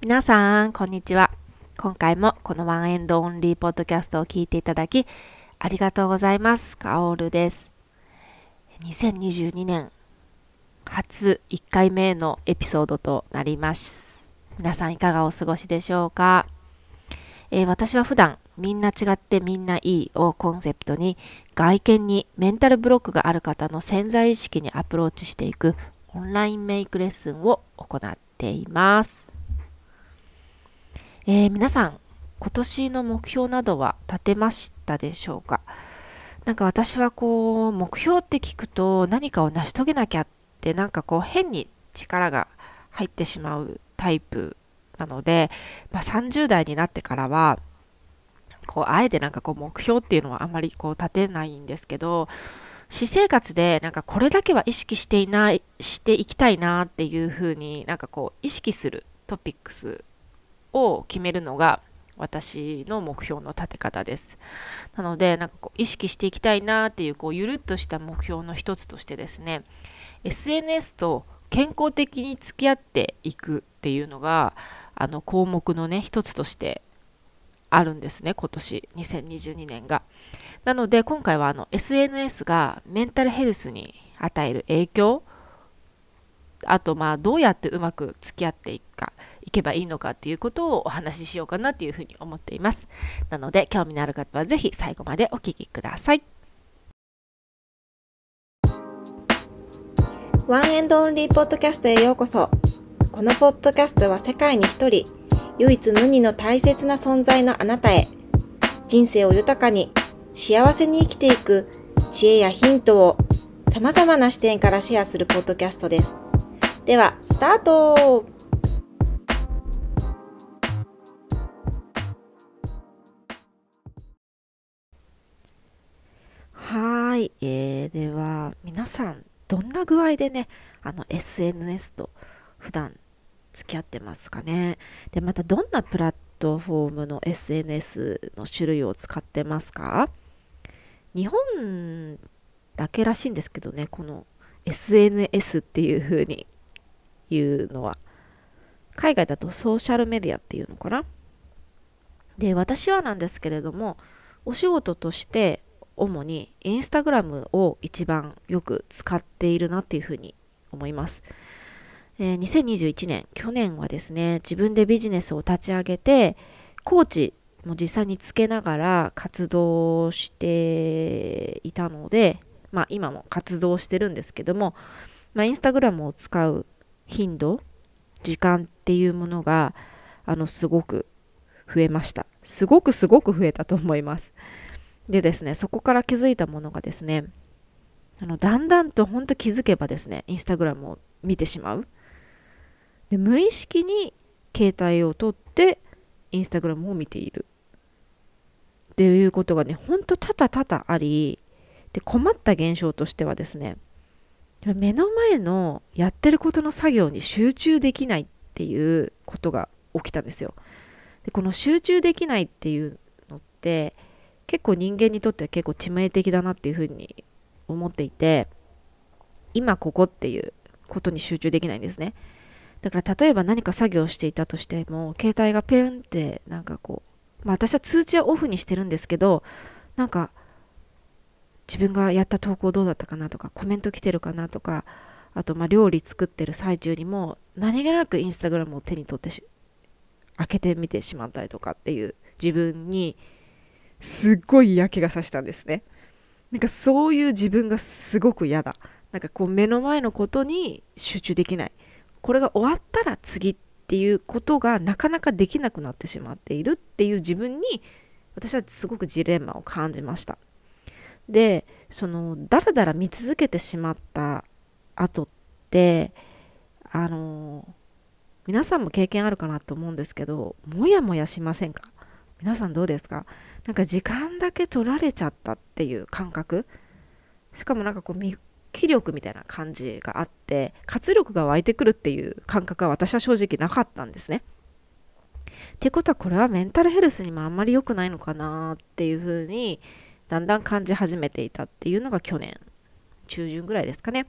皆さん、こんにちは。今回もこの One and Only ポッドキャストを聞いていただき、ありがとうございます。カオールです。2022年初1回目のエピソードとなります。皆さんいかがお過ごしでしょうか、えー、私は普段みんな違ってみんないいをコンセプトに外見にメンタルブロックがある方の潜在意識にアプローチしていくオンラインメイクレッスンを行っています。えー、皆さん、今年の目標などは立てましたでしょうか？なんか私はこう、目標って聞くと何かを成し遂げなきゃってなんかこう変に力が入ってしまうタイプなので、まあ、30代になってからは、こう、あえてなんかこう目標っていうのはあまりこう立てないんですけど、私生活でなんかこれだけは意識していない、していきたいなっていうふうになんかこう意識するトピックスを決めるのが私の目標の立て方です。なので、なんかこう意識していきたいなっていう、こうゆるっとした目標の一つとしてですね、SNS と健康的に付き合っていくっていうのが、あの項目のね、一つとしてあるんですね、今年、2022年が。なので、今回はあの SNS がメンタルヘルスに与える影響、あと、まあ、どうやってうまく付き合っていくか、いけばいいのかっていうことをお話ししようかなというふうに思っています。なので、興味のある方はぜひ最後までお聞きください。ワンエンドオンリーポッドキャストへようこそ。このポッドキャストは世界に一人、唯一無二の大切な存在のあなたへ、人生を豊かに、幸せに生きていく知恵やヒントを様々な視点からシェアするポッドキャストです。では、スタートさんどんな具合でねあの SNS と普段付き合ってますかね？でまたどんなプラットフォームの SNS の種類を使ってますか？日本だけらしいんですけどねこの SNS っていう風に言うのは。海外だとソーシャルメディアっていうのかな？で私はなんですけれどもお仕事として主にインスタグラムを一番よく使っているなっていうふうに思います。えー、2021年、去年はですね、自分でビジネスを立ち上げて、コーチも実際につけながら活動していたので、まあ今も活動してるんですけども、まあ、インスタグラムを使う頻度、時間っていうものが、あの、すごく増えました。すごくすごく増えたと思います。でですね、そこから気づいたものがですね、あのだんだんと本当気づけばですね、インスタグラムを見てしまう。で無意識に携帯を取ってインスタグラムを見ている。っていうことがね、ほんと多々多々あり、で困った現象としてはですね、目の前のやってることの作業に集中できないっていうことが起きたんですよ。でこの集中できないっていうのって結構人間にとっては結構致命的だなっていうふうに思っていて今ここっていうことに集中できないんですね。だから例えば何か作業していたとしても携帯がペンってなんかこうまあ私は通知はオフにしてるんですけどなんか自分がやった投稿どうだったかなとかコメント来てるかなとかあとまあ料理作ってる最中にも何気なくインスタグラムを手に取って開けてみてしまったりとかっていう自分にすっごい嫌気がさしたんですね。なんかそういう自分がすごく嫌だ。なんかこう目の前のことに集中できない。これが終わったら次っていうことがなかなかできなくなってしまっているっていう自分に私はすごくジレンマを感じました。で、そのだらだら見続けてしまった後ってあの皆さんも経験あるかなと思うんですけどもやもやしませんか？皆さんどうですか？なんか時間だけ取られちゃったっていう感覚？しかもなんかこう見気力みたいな感じがあって活力が湧いてくるっていう感覚は私は正直なかったんですね。ってことはこれはメンタルヘルスにもあんまり良くないのかなっていうふうにだんだん感じ始めていたっていうのが去年中旬ぐらいですかね。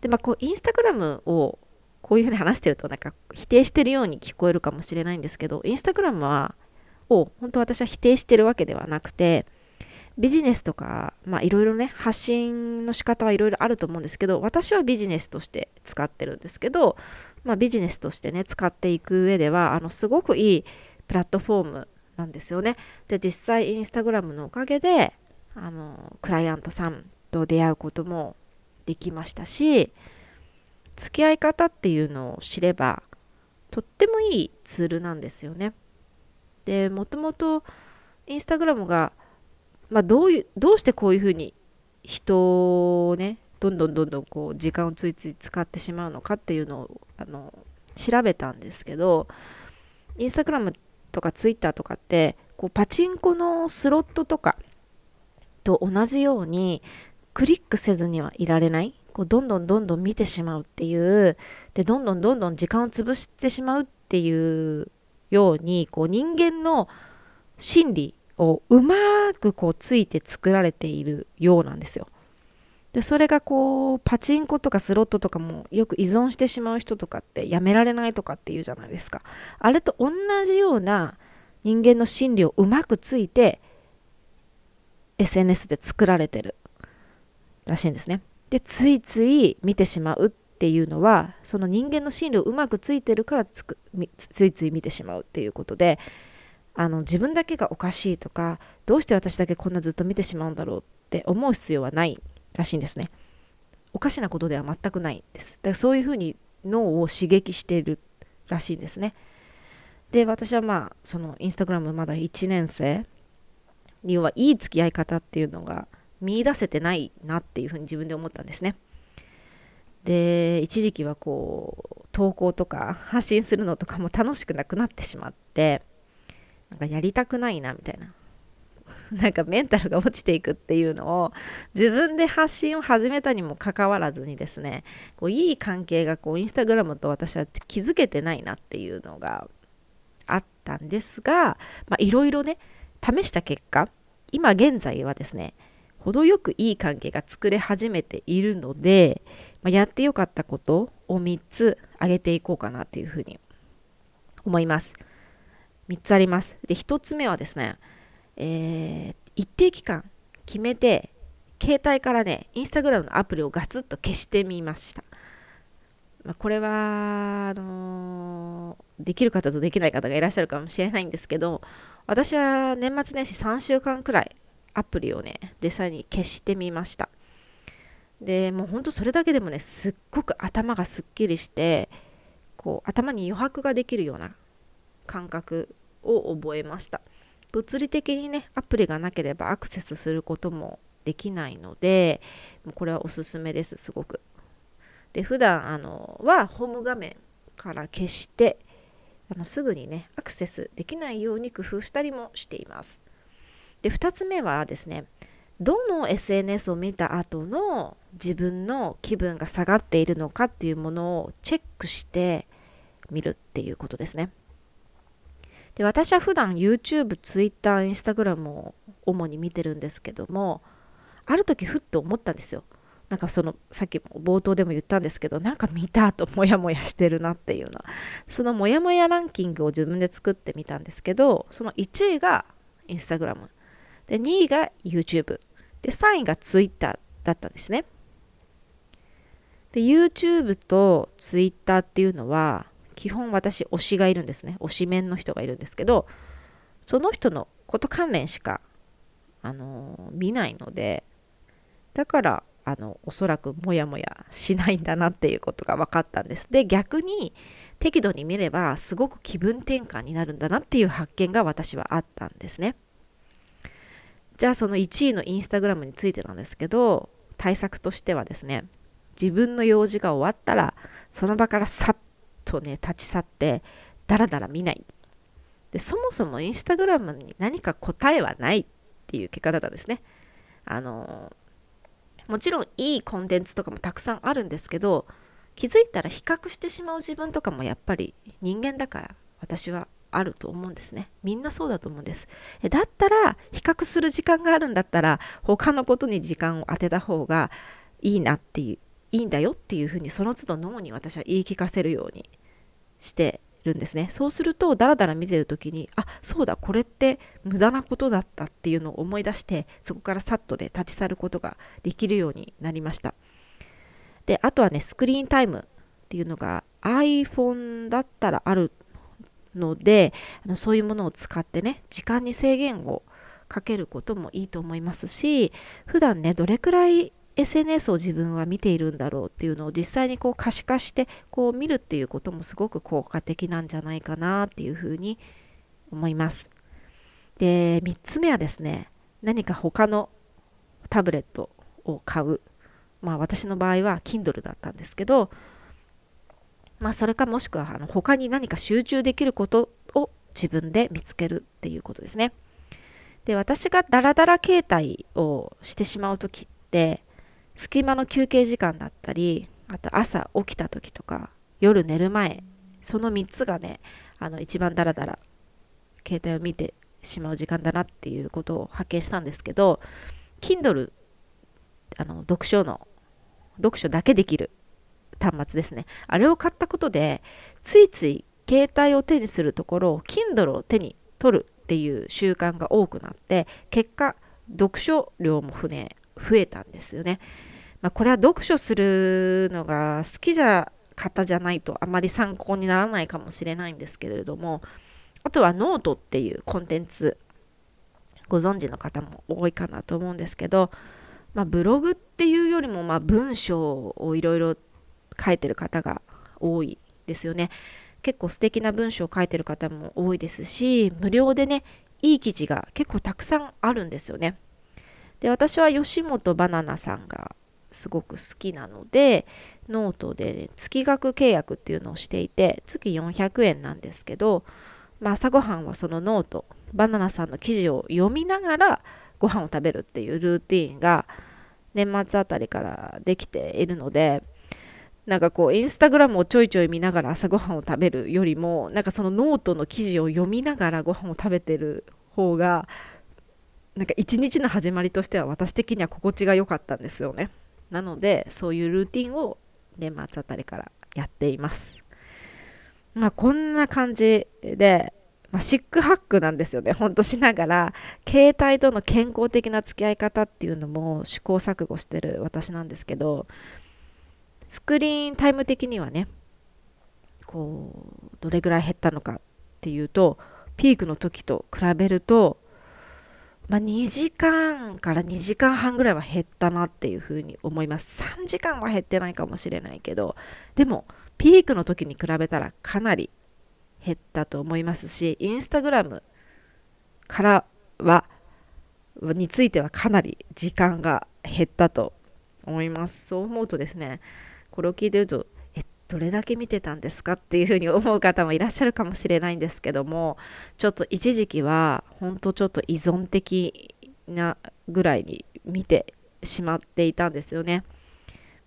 でまあこうインスタグラムをこういうふうに話してるとなんか否定してるように聞こえるかもしれないんですけどインスタグラムはを本当私は否定してるわけではなくてビジネスとかいろいろね発信の仕方はいろいろあると思うんですけど私はビジネスとして使ってるんですけど、まあ、ビジネスとしてね使っていく上ではあのすごくいいプラットフォームなんですよね。で実際インスタグラムのおかげであのクライアントさんと出会うこともできましたし付き合い方っていうのを知ればとってもいいツールなんですよね。でもともとインスタグラムが、まあ、どういうどうしてこういうふうに人をねどんどんどんどんこう時間をついつい使ってしまうのかっていうのをあの調べたんですけどインスタグラムとかツイッターとかってこうパチンコのスロットとかと同じようにクリックせずにはいられない。こうどんどんどんどん見てしまうっていうでどんどんどんどん時間を潰してしまうっていうようにこう人間の心理をうまくこうついて作られているようなんですよ。でそれがこうパチンコとかスロットとかもよく依存してしまう人とかってやめられないとかっていうじゃないですかあれと同じような人間の心理をうまくついて SNS で作られてるらしいんですねでついつい見てしまうっていうのはその人間の心理をうまくついてるからつくついつい見てしまうっていうことであの自分だけがおかしいとかどうして私だけこんなずっと見てしまうんだろうって思う必要はないらしいんですね。おかしなことでは全くないんです。だからそういうふうに脳を刺激しているらしいんですね。で、私はまあ、そのインスタグラムまだ1年生、要はいい付き合い方っていうのが見いだせてないなっていうふうに自分で思ったんですね。で、一時期はこう、投稿とか発信するのとかも楽しくなくなってしまって、なんかやりたくないなみたいな。なんかメンタルが落ちていくっていうのを自分で発信を始めたにもかかわらずにですねこういい関係がこうインスタグラムと私は気づけてないなっていうのがあったんですがいろいろね試した結果今現在はですね程よくいい関係が作れ始めているので、まあ、やってよかったことを3つ挙げていこうかなっていうふうに思います。3つあります。で、1つ目はですね、えー、一定期間決めて携帯からねインスタグラムのアプリをガツッと消してみました、まあ、これはあのー、できる方とできない方がいらっしゃるかもしれないんですけど私は年末年始3週間くらいアプリをね実際に消してみましたでもうほんとそれだけでもねすっごく頭がすっきりしてこう頭に余白ができるような感覚を覚えました。物理的にねアプリがなければアクセスすることもできないのでこれはおすすめですすごく。で普段あのはホーム画面から消してあのすぐにねアクセスできないように工夫したりもしています。で2つ目はですねどの SNS を見た後の自分の気分が下がっているのかっていうものをチェックしてみるっていうことですね。で私は普段 YouTube、Twitter、Instagram を主に見てるんですけどもある時ふっと思ったんですよ。なんかそのさっきも冒頭でも言ったんですけどなんか見たとモヤモヤしてるなっていうのは。そのモヤモヤランキングを自分で作ってみたんですけどその1位が Instagram で2位が YouTube で3位が Twitter だったんですね。で YouTube と Twitter っていうのは基本私推しがいるんですね。推しメンの人がいるんですけどその人のこと関連しかあの見ないのでだからあのおそらくモヤモヤしないんだなっていうことが分かったんです。で逆に適度に見ればすごく気分転換になるんだなっていう発見が私はあったんですね。じゃあその1位のインスタグラムについてなんですけど対策としてはですね自分の用事が終わったらその場からさっとね立ち去ってダラダラ見ない。でそもそもインスタグラムに何か答えはないっていう結果だったんですね。あのもちろんいいコンテンツとかもたくさんあるんですけど気づいたら比較してしまう自分とかもやっぱり人間だから私はあると思うんですね。みんなそうだと思うんです。だったら比較する時間があるんだったら他のことに時間を当てた方がいいなっていういいんだよっていうふうにその都度脳に私は言い聞かせるようにしてるんですね。そうするとダラダラ見てる時にあそうだこれって無駄なことだったっていうのを思い出してそこからさっとで立ち去ることができるようになりました。であとはねスクリーンタイムっていうのが iPhone だったらあるのであのそういうものを使ってね時間に制限をかけることもいいと思いますし普段ねどれくらい SNS を自分は見ているんだろうっていうのを実際にこう可視化してこう見るっていうこともすごく効果的なんじゃないかなっていうふうに思います。で3つ目はですね何か他のタブレットを買うまあ私の場合は Kindle だったんですけどまあそれかもしくはあの他に何か集中できることを自分で見つけるっていうことですね。で私がダラダラ携帯をしてしまう時って隙間の休憩時間だったりあと朝起きた時とか夜寝る前その3つがねあの一番ダラダラ携帯を見てしまう時間だなっていうことを発見したんですけど Kindle あの読書の読書だけできる端末ですねあれを買ったことでついつい携帯を手にするところを Kindle を手に取るっていう習慣が多くなって結果読書量も増えたんですよね。まあ、これは読書するのが好きじゃ方じゃないとあまり参考にならないかもしれないんですけれどもあとはノートっていうコンテンツご存知の方も多いかなと思うんですけど、まあ、ブログっていうよりもま文章をいろいろ書いてる方が多いですよね。結構素敵な文章を書いてる方も多いですし無料でねいい記事が結構たくさんあるんですよね。で私は吉本ばななさんがすごく好きなのでノートで、ね、月額契約っていうのをしていて月400円なんですけど、まあ、朝ごはんはそのノートバナナさんの記事を読みながらご飯を食べるっていうルーティンが年末あたりからできているのでなんかこうインスタグラムをちょいちょい見ながら朝ごはんを食べるよりもなんかそのノートの記事を読みながらご飯を食べてる方がなんか一日の始まりとしては私的には心地が良かったんですよね。なのでそういうルーティンを年末あたりからやっています。まあこんな感じで、まあ、シックハックなんですよね。ほんとしながら携帯との健康的な付き合い方っていうのも試行錯誤してる私なんですけどスクリーンタイム的にはねこうどれぐらい減ったのかっていうとピークの時と比べるとまあ、2時間から2時間半ぐらいは減ったなっていうふうに思います。3時間は減ってないかもしれないけどでもピークの時に比べたらかなり減ったと思いますしインスタグラムからはについてはかなり時間が減ったと思います。そう思うとですねこれを聞いてるとえどれだけ見てたんですか？っていうふうに思う方もいらっしゃるかもしれないんですけどもちょっと一時期は本当ちょっと依存的なぐらいに見てしまっていたんですよね。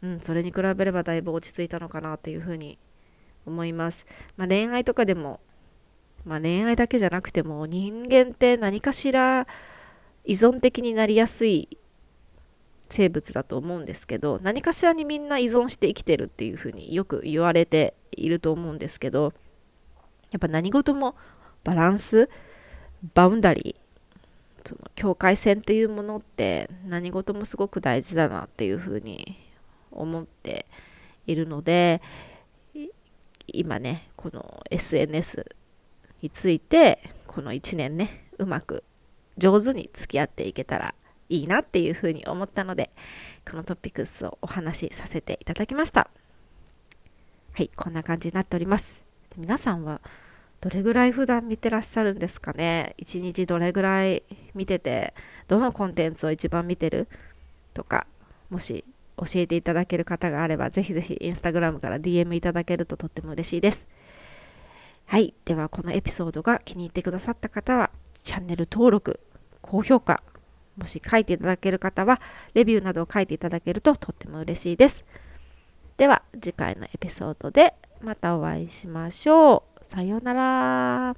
うん、それに比べればだいぶ落ち着いたのかなっていうふうに思います。まあ、恋愛とかでも、まあ、恋愛だけじゃなくても人間って何かしら依存的になりやすい生物だと思うんですけど何かしらにみんな依存して生きてるっていうふうによく言われていると思うんですけどやっぱ何事もバランスバウンダリーその境界線っていうものって何事もすごく大事だなっていうふうに思っているので今ねこの SNS についてこの1年ねうまく上手に付き合っていけたらいいなっていうふうに思ったのでこのトピックスをお話しさせていただきました。はいこんな感じになっております。皆さんはどれぐらい普段見てらっしゃるんですかね？一日どれぐらい見ててどのコンテンツを一番見てる？とかもし教えていただける方があればぜひぜひインスタグラムから DM いただけるととっても嬉しいです。はいではこのエピソードが気に入ってくださった方はチャンネル登録高評価もし書いていただける方は、レビューなどを書いていただけるととっても嬉しいです。では、次回のエピソードでまたお会いしましょう。さようなら。